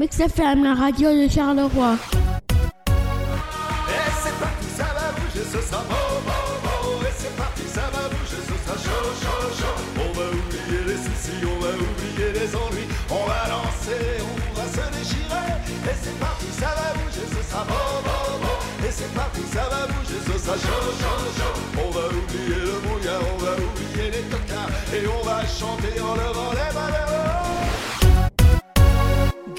Mix FM, la radio de Charleroi. Et c'est parti, ça va bouger, ce sera beau, beau, beau. Et c'est parti, ça va bouger, ce sera chaud, chaud, chaud. On va oublier les soucis, on va oublier les ennuis. On va danser, on va se déchirer. Et c'est parti, ça va bouger, ce sera beau, beau, beau. Et c'est parti, ça va bouger, ce sera chaud, chaud, chaud. On va oublier le brouillard, on va oublier les tocards. Et on va chanter en levant les haut.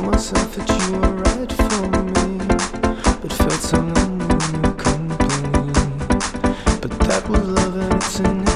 told myself that you were right for me, but felt so lonely your company. But that was love and it's an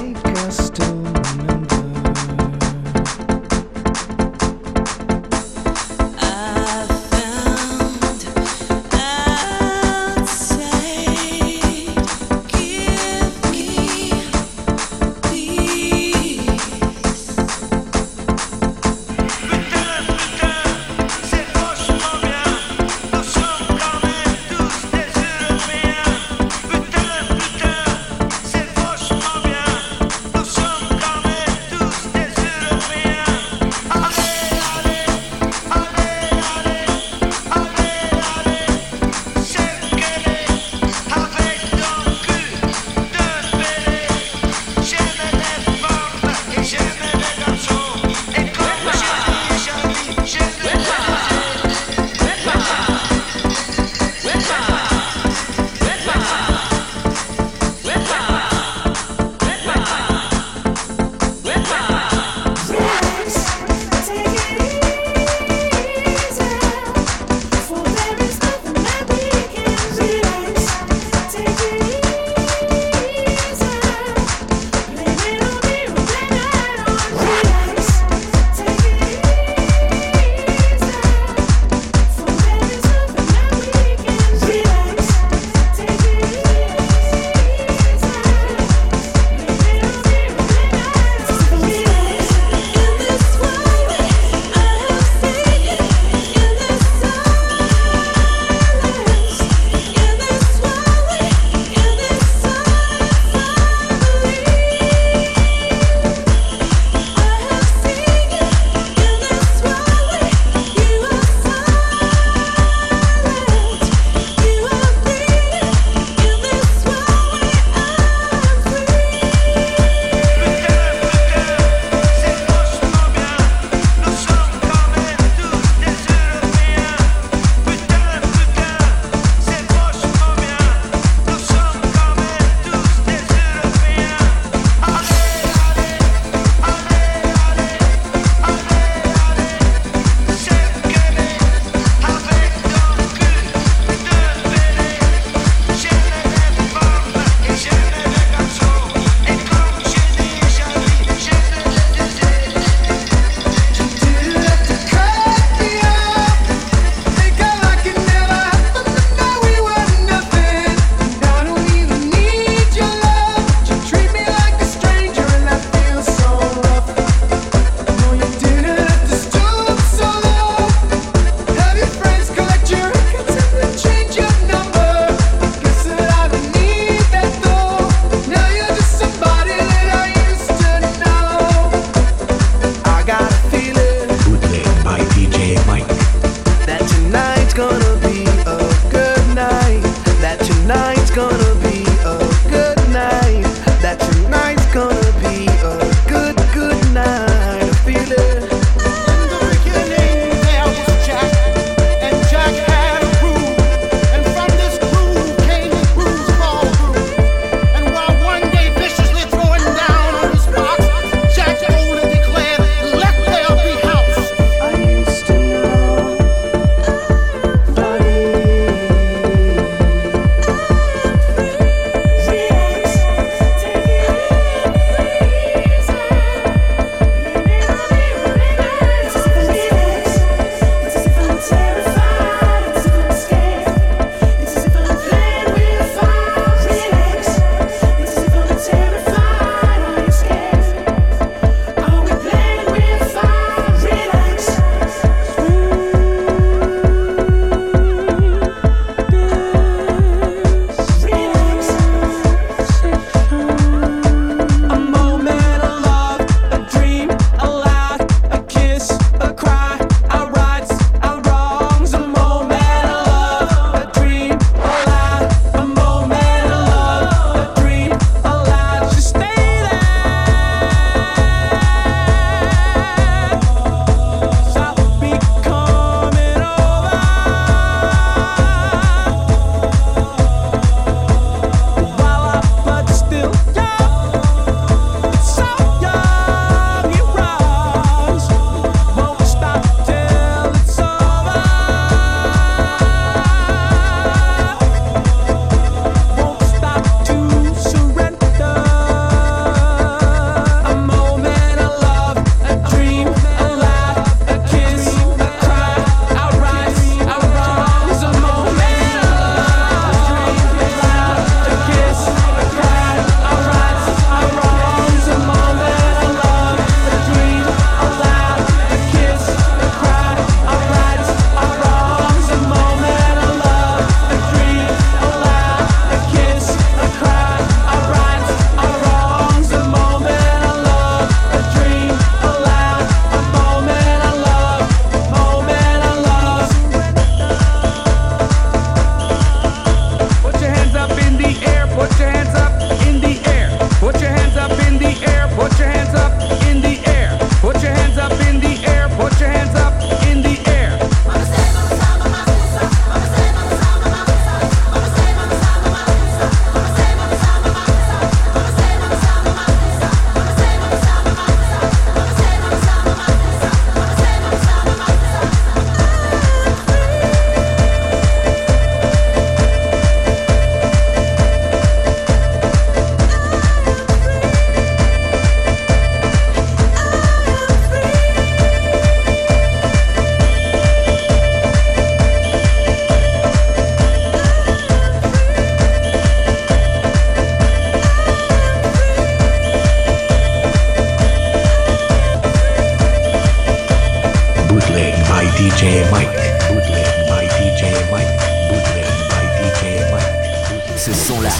by DJ Mike. Bootleg by DJ Mike. Bootleg by DJ Mike. Ce son-là,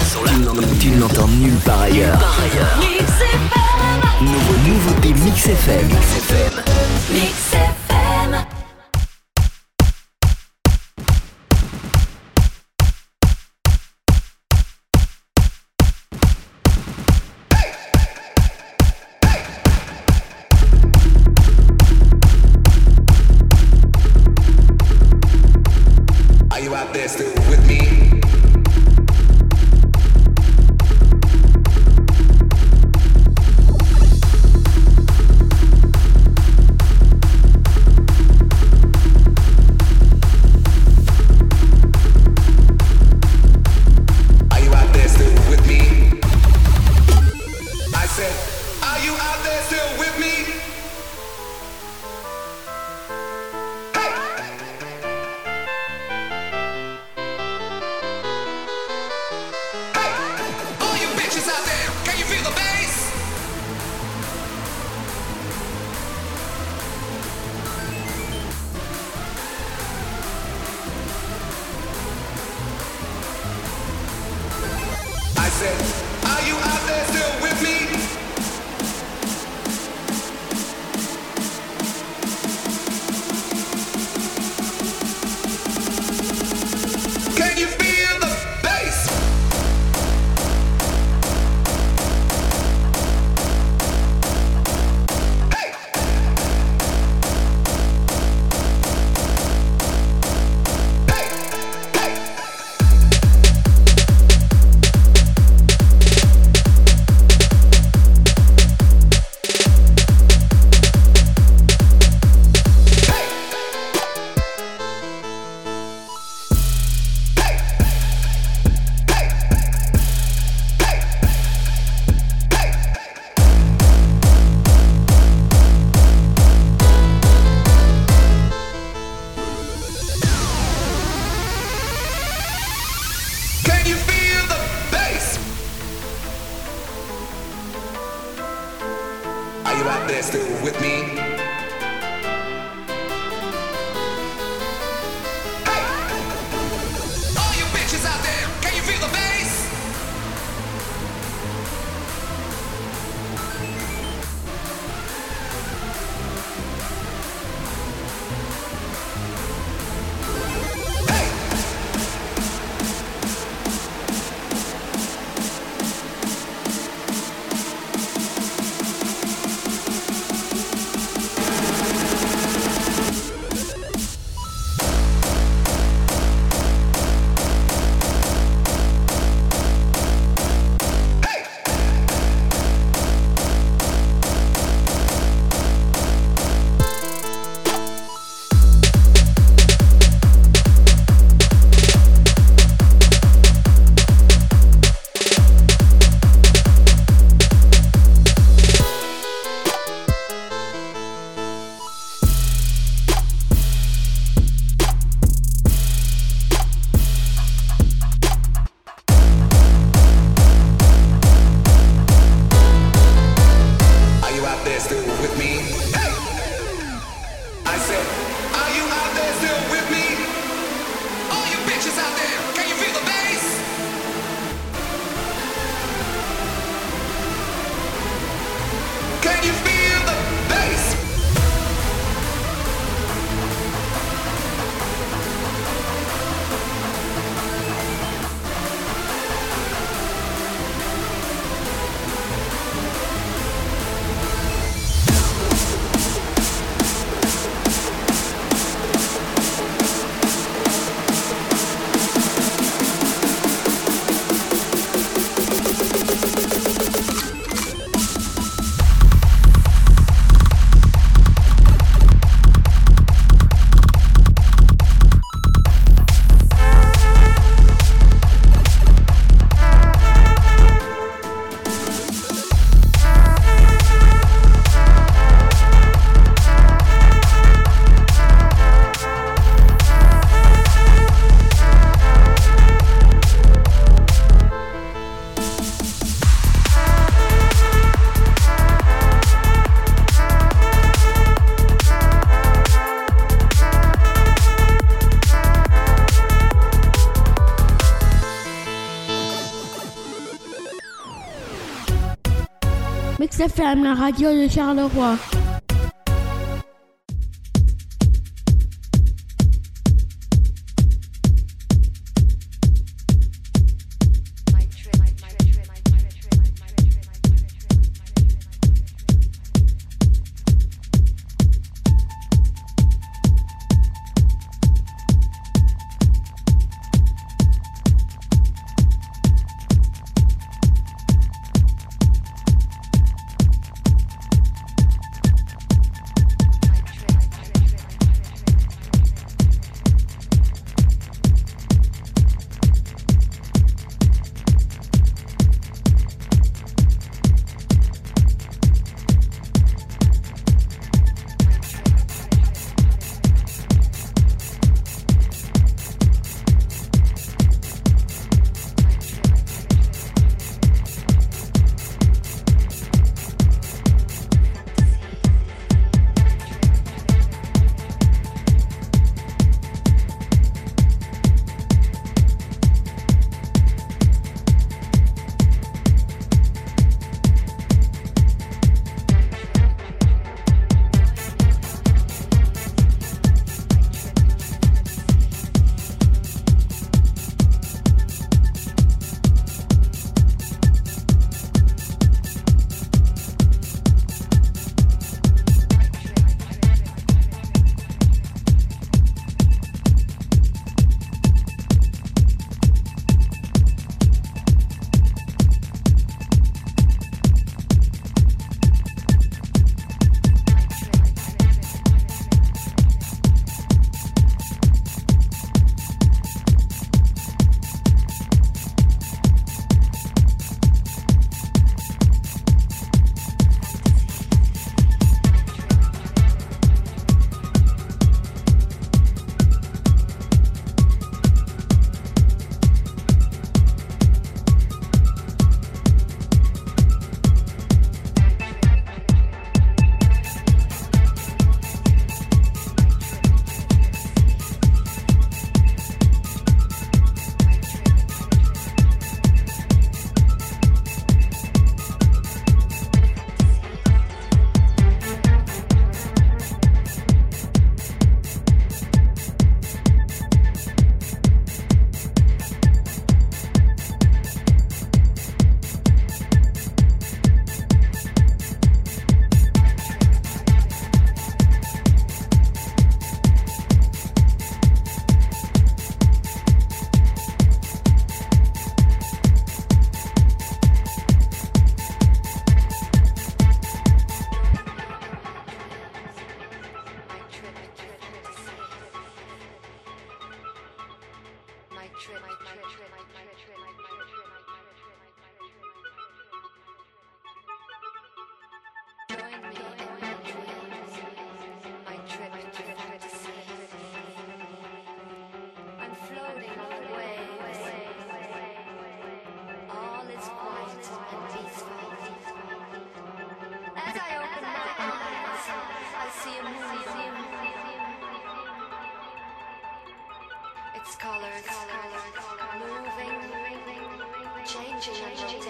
tu n'entends nulle part ailleurs. Nouveau, nouveauté Mix FM. Mix FM. Mix FM. Mix FM, la radio de Charleroi.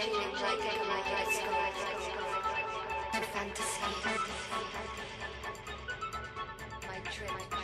My fantasy. My dream.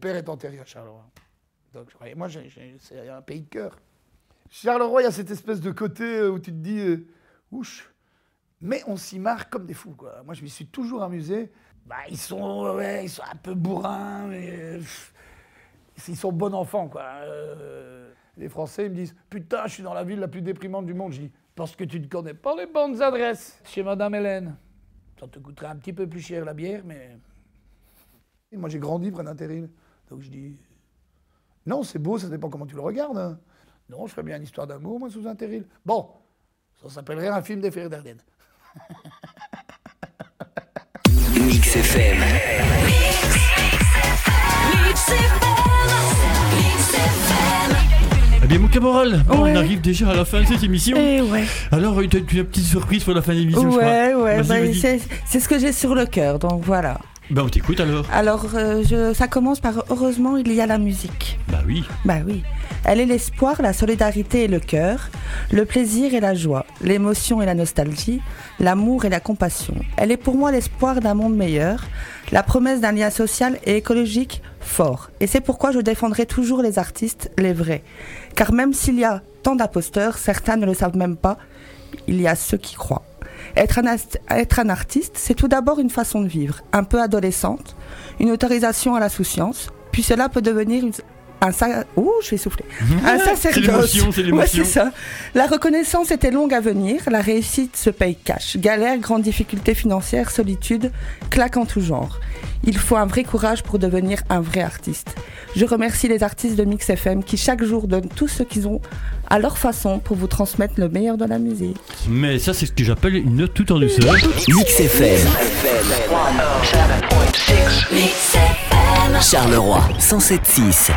père est enterré à Charleroi. Donc, moi, c'est un pays de cœur. Charleroi, il y a cette espèce de côté euh, où tu te dis, euh. Mais on s'y marre comme des fous. Quoi. Moi, je m'y suis toujours amusé. Bah, ils, sont, ouais, ils sont un peu bourrins, mais euh, ils sont bons enfants. Quoi. Euh, les Français ils me disent Putain, je suis dans la ville la plus déprimante du monde. Je dis Parce que tu ne connais pas les bonnes adresses chez Madame Hélène. Ça te coûterait un petit peu plus cher la bière, mais moi, j'ai grandi près d'un. Donc je dis, non, c'est beau, ça dépend comment tu le regardes. hein. Non, je ferais bien une histoire d'amour, moi, sous un terril. Bon, ça s'appellerait un film des Frères Dardenne. Mix FM. Eh bien, mon Ouais. on arrive déjà à la fin de cette émission. Eh ouais. Alors, tu as une petite surprise pour la fin de l'émission, je crois. Ouais, ouais, Vas-y, bah, c'est ce que j'ai sur le cœur, donc voilà. Ben, on t'écoute alors. Alors, euh, je, ça commence par heureusement, il y a la musique. Bah oui. Bah oui. Elle est l'espoir, la solidarité et le cœur, le plaisir et la joie, l'émotion et la nostalgie, l'amour et la compassion. Elle est pour moi l'espoir d'un monde meilleur, la promesse d'un lien social et écologique fort. Et c'est pourquoi je défendrai toujours les artistes, les vrais. Car même s'il y a tant d'imposteurs, certains ne le savent même pas, il y a ceux qui croient. Être un, artiste, c'est tout d'abord une façon de vivre, un peu adolescente, une autorisation à la souciance, puis cela peut devenir une, un sa... Ouh, je vais souffler. Un C'est sacerdoce. l'émotion, c'est l'émotion. Ouais, c'est ça. La reconnaissance était longue à venir. La réussite se paye cash. Galère, grandes difficultés financières, solitude, claque en tout genre. Il faut un vrai courage pour devenir un vrai artiste. Je remercie les artistes de Mix FM qui chaque jour donnent tout ce qu'ils ont à leur façon pour vous transmettre le meilleur de la musique. Mais ça, c'est ce que j'appelle une note tout en douceur. Mix FM. Mix FM. Charleroi 107.6.